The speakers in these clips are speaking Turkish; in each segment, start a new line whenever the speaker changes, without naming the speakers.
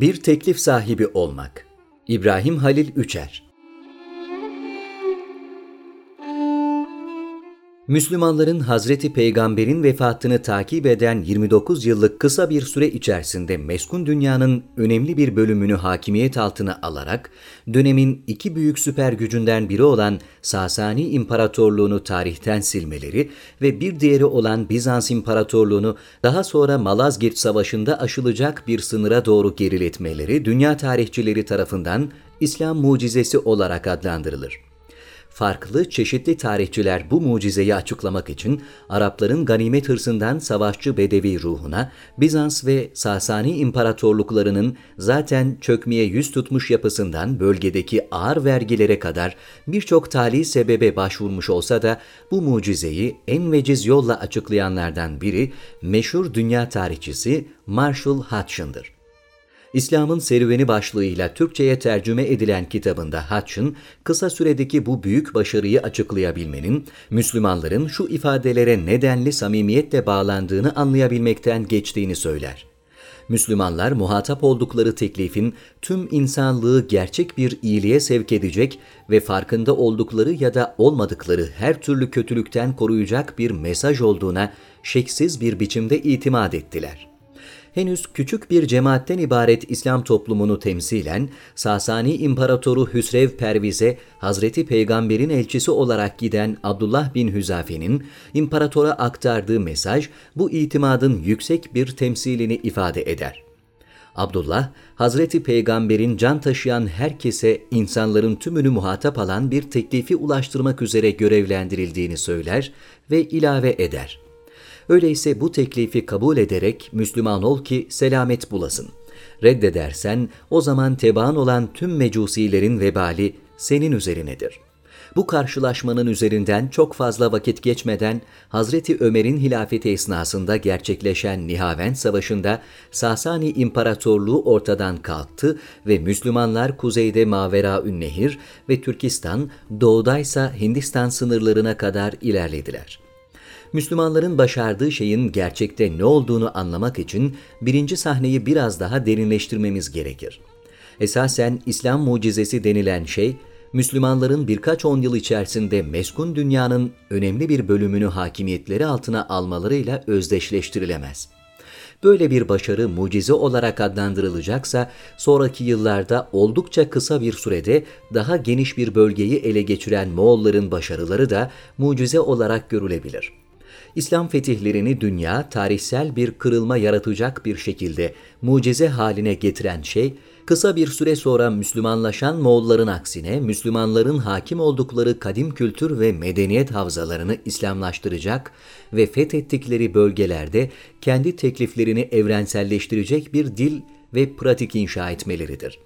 Bir teklif sahibi olmak. İbrahim Halil Üçer Müslümanların Hazreti Peygamber'in vefatını takip eden 29 yıllık kısa bir süre içerisinde meskun dünyanın önemli bir bölümünü hakimiyet altına alarak dönemin iki büyük süper gücünden biri olan Sasani İmparatorluğunu tarihten silmeleri ve bir diğeri olan Bizans İmparatorluğunu daha sonra Malazgirt Savaşı'nda aşılacak bir sınıra doğru geriletmeleri dünya tarihçileri tarafından İslam mucizesi olarak adlandırılır farklı çeşitli tarihçiler bu mucizeyi açıklamak için Arapların ganimet hırsından savaşçı bedevi ruhuna, Bizans ve Sasani imparatorluklarının zaten çökmeye yüz tutmuş yapısından bölgedeki ağır vergilere kadar birçok tali sebebe başvurmuş olsa da bu mucizeyi en veciz yolla açıklayanlardan biri meşhur dünya tarihçisi Marshall Hutchin'dır. İslam'ın serüveni başlığıyla Türkçe'ye tercüme edilen kitabında Hutchin, kısa süredeki bu büyük başarıyı açıklayabilmenin, Müslümanların şu ifadelere nedenli samimiyetle bağlandığını anlayabilmekten geçtiğini söyler. Müslümanlar muhatap oldukları teklifin tüm insanlığı gerçek bir iyiliğe sevk edecek ve farkında oldukları ya da olmadıkları her türlü kötülükten koruyacak bir mesaj olduğuna şeksiz bir biçimde itimat ettiler henüz küçük bir cemaatten ibaret İslam toplumunu temsilen Sasani İmparatoru Hüsrev Perviz'e Hazreti Peygamber'in elçisi olarak giden Abdullah bin Hüzafe'nin imparatora aktardığı mesaj bu itimadın yüksek bir temsilini ifade eder. Abdullah, Hazreti Peygamber'in can taşıyan herkese insanların tümünü muhatap alan bir teklifi ulaştırmak üzere görevlendirildiğini söyler ve ilave eder. Öyleyse bu teklifi kabul ederek Müslüman ol ki selamet bulasın. Reddedersen o zaman tebaan olan tüm mecusilerin vebali senin üzerinedir. Bu karşılaşmanın üzerinden çok fazla vakit geçmeden Hazreti Ömer'in hilafeti esnasında gerçekleşen Nihavend Savaşı'nda Sasani İmparatorluğu ortadan kalktı ve Müslümanlar kuzeyde Mavera Ünnehir ve Türkistan, doğudaysa Hindistan sınırlarına kadar ilerlediler.'' Müslümanların başardığı şeyin gerçekte ne olduğunu anlamak için birinci sahneyi biraz daha derinleştirmemiz gerekir. Esasen İslam mucizesi denilen şey, Müslümanların birkaç on yıl içerisinde meskun dünyanın önemli bir bölümünü hakimiyetleri altına almalarıyla özdeşleştirilemez. Böyle bir başarı mucize olarak adlandırılacaksa sonraki yıllarda oldukça kısa bir sürede daha geniş bir bölgeyi ele geçiren Moğolların başarıları da mucize olarak görülebilir. İslam fetihlerini dünya tarihsel bir kırılma yaratacak bir şekilde mucize haline getiren şey, kısa bir süre sonra Müslümanlaşan Moğolların aksine Müslümanların hakim oldukları kadim kültür ve medeniyet havzalarını İslamlaştıracak ve fethettikleri bölgelerde kendi tekliflerini evrenselleştirecek bir dil ve pratik inşa etmeleridir.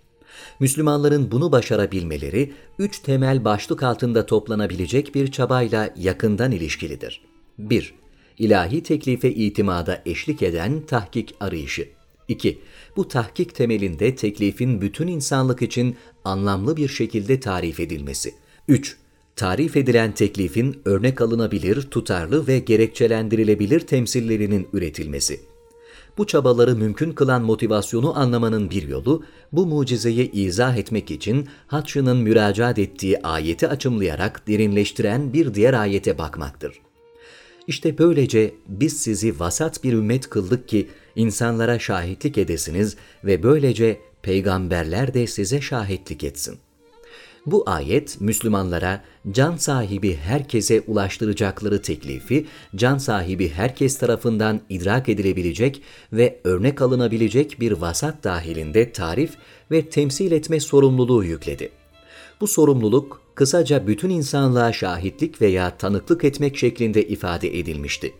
Müslümanların bunu başarabilmeleri, üç temel başlık altında toplanabilecek bir çabayla yakından ilişkilidir. 1. İlahi teklife itimada eşlik eden tahkik arayışı. 2. Bu tahkik temelinde teklifin bütün insanlık için anlamlı bir şekilde tarif edilmesi. 3. Tarif edilen teklifin örnek alınabilir, tutarlı ve gerekçelendirilebilir temsillerinin üretilmesi. Bu çabaları mümkün kılan motivasyonu anlamanın bir yolu, bu mucizeyi izah etmek için Hatçı'nın müracaat ettiği ayeti açımlayarak derinleştiren bir diğer ayete bakmaktır. İşte böylece biz sizi vasat bir ümmet kıldık ki insanlara şahitlik edesiniz ve böylece peygamberler de size şahitlik etsin. Bu ayet Müslümanlara can sahibi herkese ulaştıracakları teklifi, can sahibi herkes tarafından idrak edilebilecek ve örnek alınabilecek bir vasat dahilinde tarif ve temsil etme sorumluluğu yükledi. Bu sorumluluk kısaca bütün insanlığa şahitlik veya tanıklık etmek şeklinde ifade edilmişti.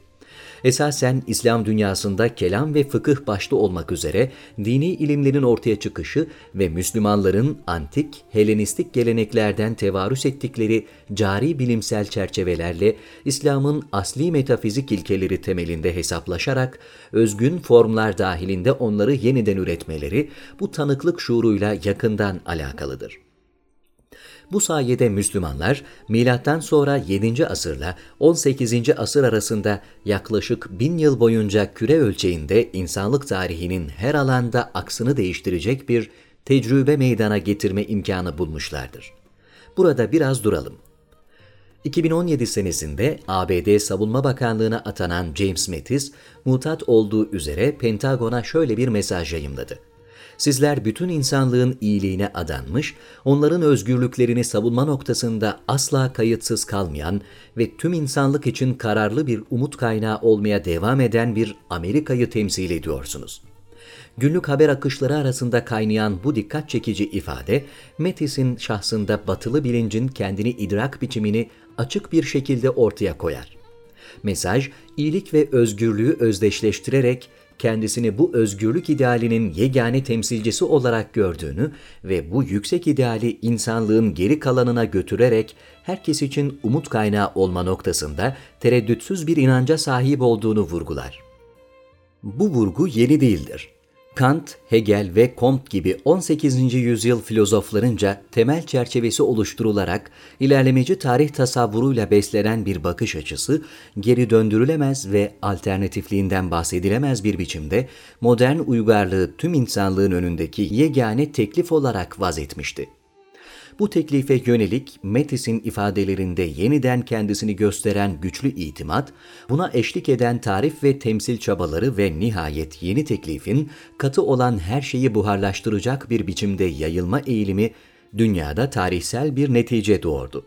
Esasen İslam dünyasında kelam ve fıkıh başta olmak üzere dini ilimlerin ortaya çıkışı ve Müslümanların antik, Helenistik geleneklerden tevarüs ettikleri cari bilimsel çerçevelerle İslam'ın asli metafizik ilkeleri temelinde hesaplaşarak özgün formlar dahilinde onları yeniden üretmeleri bu tanıklık şuuruyla yakından alakalıdır. Bu sayede Müslümanlar milattan sonra 7. asırla 18. asır arasında yaklaşık bin yıl boyunca küre ölçeğinde insanlık tarihinin her alanda aksını değiştirecek bir tecrübe meydana getirme imkanı bulmuşlardır. Burada biraz duralım. 2017 senesinde ABD Savunma Bakanlığı'na atanan James Mattis, mutat olduğu üzere Pentagon'a şöyle bir mesaj yayımladı. Sizler bütün insanlığın iyiliğine adanmış, onların özgürlüklerini savunma noktasında asla kayıtsız kalmayan ve tüm insanlık için kararlı bir umut kaynağı olmaya devam eden bir Amerika'yı temsil ediyorsunuz.'' Günlük haber akışları arasında kaynayan bu dikkat çekici ifade, Metis'in şahsında batılı bilincin kendini idrak biçimini açık bir şekilde ortaya koyar. Mesaj, iyilik ve özgürlüğü özdeşleştirerek kendisini bu özgürlük idealinin yegane temsilcisi olarak gördüğünü ve bu yüksek ideali insanlığın geri kalanına götürerek herkes için umut kaynağı olma noktasında tereddütsüz bir inanca sahip olduğunu vurgular. Bu vurgu yeni değildir. Kant, Hegel ve Comte gibi 18. yüzyıl filozoflarınca temel çerçevesi oluşturularak ilerlemeci tarih tasavvuruyla beslenen bir bakış açısı, geri döndürülemez ve alternatifliğinden bahsedilemez bir biçimde modern uygarlığı tüm insanlığın önündeki yegane teklif olarak vaz etmişti. Bu teklife yönelik Metis'in ifadelerinde yeniden kendisini gösteren güçlü itimat, buna eşlik eden tarif ve temsil çabaları ve nihayet yeni teklifin katı olan her şeyi buharlaştıracak bir biçimde yayılma eğilimi dünyada tarihsel bir netice doğurdu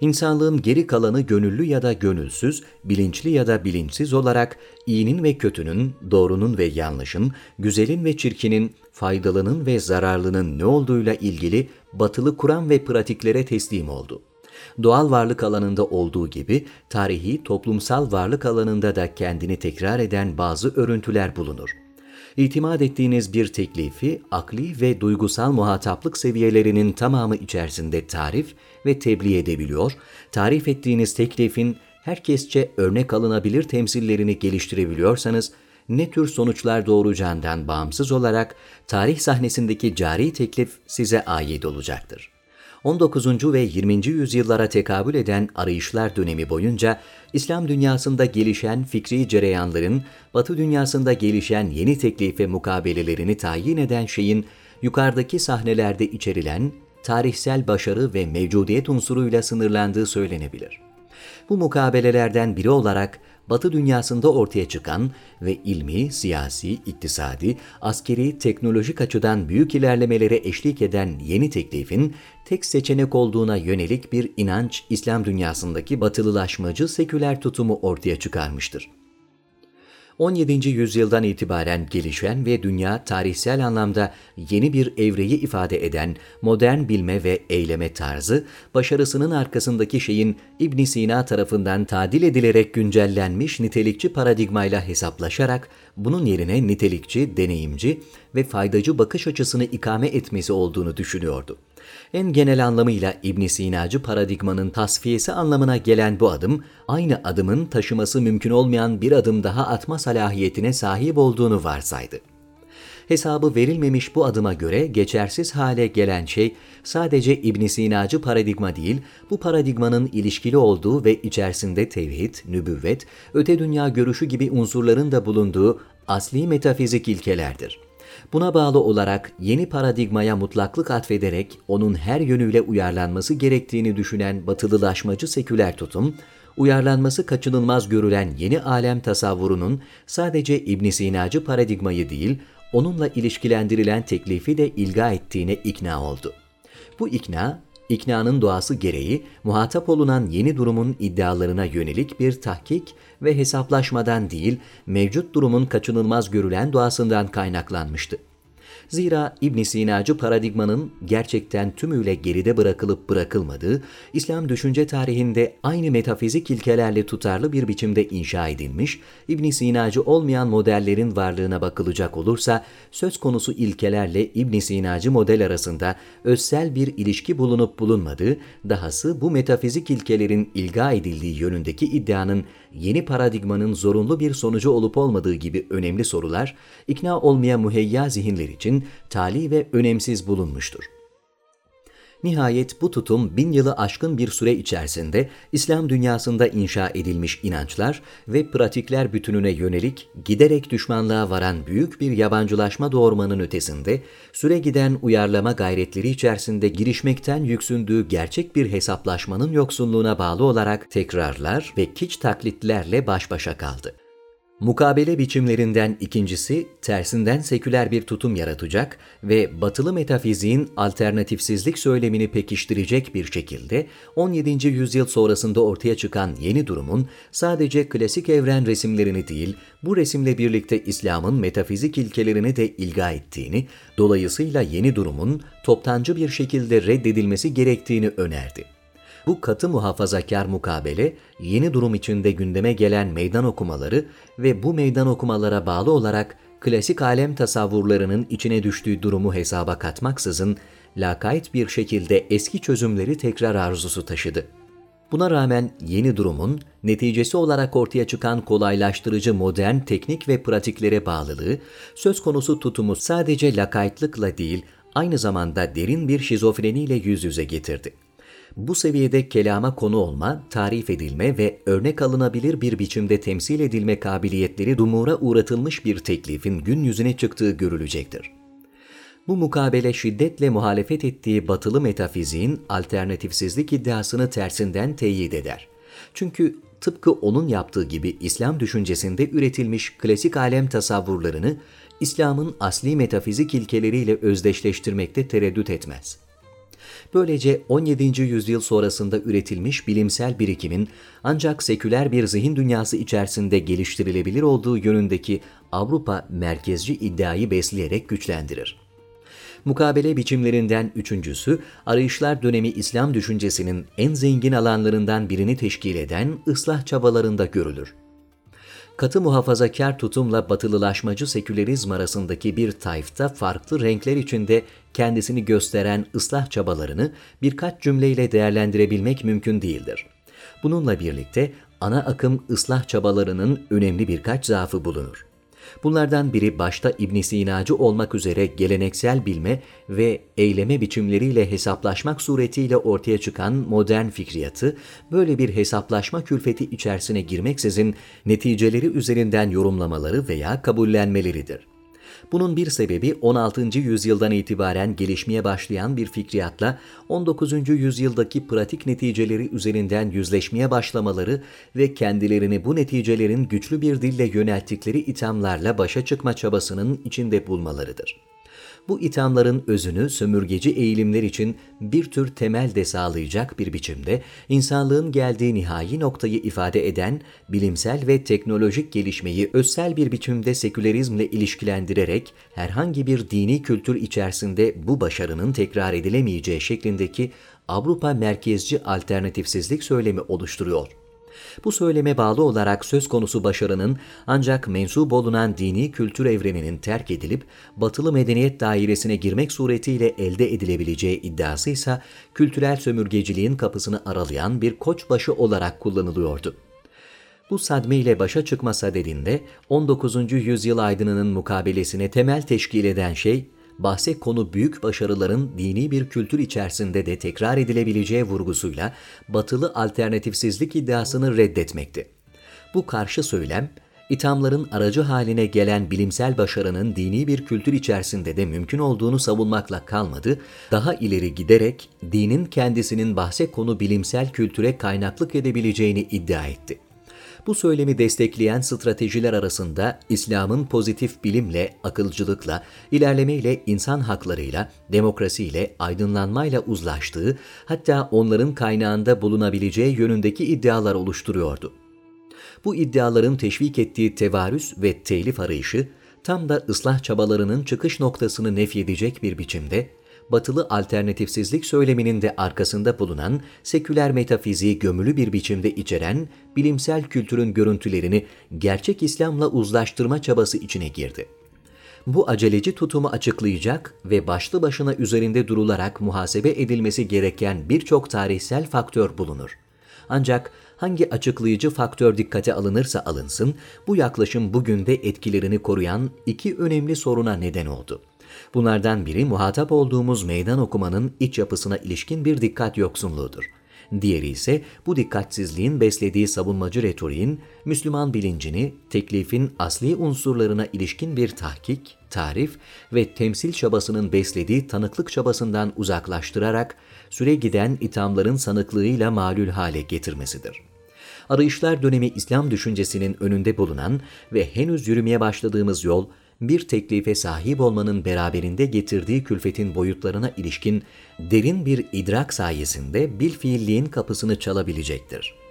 insanlığın geri kalanı gönüllü ya da gönülsüz, bilinçli ya da bilinçsiz olarak iyinin ve kötünün, doğrunun ve yanlışın, güzelin ve çirkinin, faydalının ve zararlının ne olduğuyla ilgili batılı kuram ve pratiklere teslim oldu. Doğal varlık alanında olduğu gibi tarihi toplumsal varlık alanında da kendini tekrar eden bazı örüntüler bulunur itimat ettiğiniz bir teklifi akli ve duygusal muhataplık seviyelerinin tamamı içerisinde tarif ve tebliğ edebiliyor, tarif ettiğiniz teklifin herkesçe örnek alınabilir temsillerini geliştirebiliyorsanız, ne tür sonuçlar doğuracağından bağımsız olarak tarih sahnesindeki cari teklif size ait olacaktır. 19. ve 20. yüzyıllara tekabül eden arayışlar dönemi boyunca İslam dünyasında gelişen fikri cereyanların Batı dünyasında gelişen yeni teklife mukabelelerini tayin eden şeyin yukarıdaki sahnelerde içerilen tarihsel başarı ve mevcudiyet unsuruyla sınırlandığı söylenebilir. Bu mukabelelerden biri olarak Batı dünyasında ortaya çıkan ve ilmi, siyasi, iktisadi, askeri, teknolojik açıdan büyük ilerlemelere eşlik eden yeni teklifin tek seçenek olduğuna yönelik bir inanç İslam dünyasındaki batılılaşmacı seküler tutumu ortaya çıkarmıştır. 17. yüzyıldan itibaren gelişen ve dünya tarihsel anlamda yeni bir evreyi ifade eden modern bilme ve eyleme tarzı, başarısının arkasındaki şeyin İbn Sina tarafından tadil edilerek güncellenmiş nitelikçi paradigmayla hesaplaşarak bunun yerine nitelikçi, deneyimci ve faydacı bakış açısını ikame etmesi olduğunu düşünüyordu. En genel anlamıyla İbn Sinacı paradigmanın tasfiyesi anlamına gelen bu adım, aynı adımın taşıması mümkün olmayan bir adım daha atma salahiyetine sahip olduğunu varsaydı. Hesabı verilmemiş bu adıma göre geçersiz hale gelen şey sadece İbn Sinacı paradigma değil, bu paradigmanın ilişkili olduğu ve içerisinde tevhid, nübüvvet, öte dünya görüşü gibi unsurların da bulunduğu asli metafizik ilkelerdir. Buna bağlı olarak yeni paradigmaya mutlaklık atfederek onun her yönüyle uyarlanması gerektiğini düşünen batılılaşmacı seküler tutum, uyarlanması kaçınılmaz görülen yeni alem tasavvurunun sadece İbn Sinacı paradigmayı değil, onunla ilişkilendirilen teklifi de ilga ettiğine ikna oldu. Bu ikna, iknanın doğası gereği muhatap olunan yeni durumun iddialarına yönelik bir tahkik ve hesaplaşmadan değil, mevcut durumun kaçınılmaz görülen doğasından kaynaklanmıştı. Zira İbn Sinacı paradigmanın gerçekten tümüyle geride bırakılıp bırakılmadığı, İslam düşünce tarihinde aynı metafizik ilkelerle tutarlı bir biçimde inşa edilmiş, İbn Sinacı olmayan modellerin varlığına bakılacak olursa, söz konusu ilkelerle İbn Sinacı model arasında özsel bir ilişki bulunup bulunmadığı, dahası bu metafizik ilkelerin ilga edildiği yönündeki iddianın yeni paradigmanın zorunlu bir sonucu olup olmadığı gibi önemli sorular, ikna olmaya muheyya zihinler için tali ve önemsiz bulunmuştur. Nihayet bu tutum bin yılı aşkın bir süre içerisinde İslam dünyasında inşa edilmiş inançlar ve pratikler bütününe yönelik giderek düşmanlığa varan büyük bir yabancılaşma doğurmanın ötesinde süre giden uyarlama gayretleri içerisinde girişmekten yüksündüğü gerçek bir hesaplaşmanın yoksunluğuna bağlı olarak tekrarlar ve kiç taklitlerle baş başa kaldı. Mukabele biçimlerinden ikincisi, tersinden seküler bir tutum yaratacak ve batılı metafiziğin alternatifsizlik söylemini pekiştirecek bir şekilde 17. yüzyıl sonrasında ortaya çıkan yeni durumun sadece klasik evren resimlerini değil, bu resimle birlikte İslam'ın metafizik ilkelerini de ilga ettiğini, dolayısıyla yeni durumun toptancı bir şekilde reddedilmesi gerektiğini önerdi. Bu katı muhafazakar mukabele, yeni durum içinde gündeme gelen meydan okumaları ve bu meydan okumalara bağlı olarak klasik alem tasavvurlarının içine düştüğü durumu hesaba katmaksızın, lakayt bir şekilde eski çözümleri tekrar arzusu taşıdı. Buna rağmen yeni durumun neticesi olarak ortaya çıkan kolaylaştırıcı modern teknik ve pratiklere bağlılığı, söz konusu tutumu sadece lakaytlıkla değil, aynı zamanda derin bir şizofreniyle yüz yüze getirdi. Bu seviyede kelama konu olma, tarif edilme ve örnek alınabilir bir biçimde temsil edilme kabiliyetleri dumura uğratılmış bir teklifin gün yüzüne çıktığı görülecektir. Bu mukabele şiddetle muhalefet ettiği batılı metafiziğin alternatifsizlik iddiasını tersinden teyit eder. Çünkü tıpkı onun yaptığı gibi İslam düşüncesinde üretilmiş klasik alem tasavvurlarını İslam'ın asli metafizik ilkeleriyle özdeşleştirmekte tereddüt etmez.'' Böylece 17. yüzyıl sonrasında üretilmiş bilimsel birikimin ancak seküler bir zihin dünyası içerisinde geliştirilebilir olduğu yönündeki Avrupa merkezci iddiayı besleyerek güçlendirir. Mukabele biçimlerinden üçüncüsü, arayışlar dönemi İslam düşüncesinin en zengin alanlarından birini teşkil eden ıslah çabalarında görülür katı muhafazakar tutumla batılılaşmacı sekülerizm arasındaki bir tayfta farklı renkler içinde kendisini gösteren ıslah çabalarını birkaç cümleyle değerlendirebilmek mümkün değildir. Bununla birlikte ana akım ıslah çabalarının önemli birkaç zaafı bulunur. Bunlardan biri başta İbn Sinacı olmak üzere geleneksel bilme ve eyleme biçimleriyle hesaplaşmak suretiyle ortaya çıkan modern fikriyatı, böyle bir hesaplaşma külfeti içerisine girmeksizin neticeleri üzerinden yorumlamaları veya kabullenmeleridir. Bunun bir sebebi 16. yüzyıldan itibaren gelişmeye başlayan bir fikriyatla 19. yüzyıldaki pratik neticeleri üzerinden yüzleşmeye başlamaları ve kendilerini bu neticelerin güçlü bir dille yönelttikleri ithamlarla başa çıkma çabasının içinde bulmalarıdır. Bu ithamların özünü sömürgeci eğilimler için bir tür temel de sağlayacak bir biçimde insanlığın geldiği nihai noktayı ifade eden bilimsel ve teknolojik gelişmeyi özsel bir biçimde sekülerizmle ilişkilendirerek herhangi bir dini kültür içerisinde bu başarının tekrar edilemeyeceği şeklindeki Avrupa merkezci alternatifsizlik söylemi oluşturuyor. Bu söyleme bağlı olarak söz konusu başarının ancak mensup olunan dini kültür evreninin terk edilip batılı medeniyet dairesine girmek suretiyle elde edilebileceği iddiası ise kültürel sömürgeciliğin kapısını aralayan bir koçbaşı olarak kullanılıyordu. Bu sadme ile başa çıkma sadedinde 19. yüzyıl aydınının mukabelesine temel teşkil eden şey bahse konu büyük başarıların dini bir kültür içerisinde de tekrar edilebileceği vurgusuyla batılı alternatifsizlik iddiasını reddetmekti. Bu karşı söylem, ithamların aracı haline gelen bilimsel başarının dini bir kültür içerisinde de mümkün olduğunu savunmakla kalmadı, daha ileri giderek dinin kendisinin bahse konu bilimsel kültüre kaynaklık edebileceğini iddia etti. Bu söylemi destekleyen stratejiler arasında İslam'ın pozitif bilimle, akılcılıkla, ilerlemeyle, insan haklarıyla, demokrasiyle, aydınlanmayla uzlaştığı, hatta onların kaynağında bulunabileceği yönündeki iddialar oluşturuyordu. Bu iddiaların teşvik ettiği tevarüs ve telif arayışı, tam da ıslah çabalarının çıkış noktasını nefyedecek bir biçimde batılı alternatifsizlik söyleminin de arkasında bulunan seküler metafiziği gömülü bir biçimde içeren bilimsel kültürün görüntülerini gerçek İslam'la uzlaştırma çabası içine girdi. Bu aceleci tutumu açıklayacak ve başlı başına üzerinde durularak muhasebe edilmesi gereken birçok tarihsel faktör bulunur. Ancak hangi açıklayıcı faktör dikkate alınırsa alınsın, bu yaklaşım bugün de etkilerini koruyan iki önemli soruna neden oldu. Bunlardan biri muhatap olduğumuz meydan okumanın iç yapısına ilişkin bir dikkat yoksunluğudur. Diğeri ise bu dikkatsizliğin beslediği savunmacı retoriğin Müslüman bilincini teklifin asli unsurlarına ilişkin bir tahkik, tarif ve temsil çabasının beslediği tanıklık çabasından uzaklaştırarak süre giden ithamların sanıklığıyla malül hale getirmesidir. Arayışlar dönemi İslam düşüncesinin önünde bulunan ve henüz yürümeye başladığımız yol, bir teklife sahip olmanın beraberinde getirdiği külfetin boyutlarına ilişkin derin bir idrak sayesinde bil fiilliğin kapısını çalabilecektir.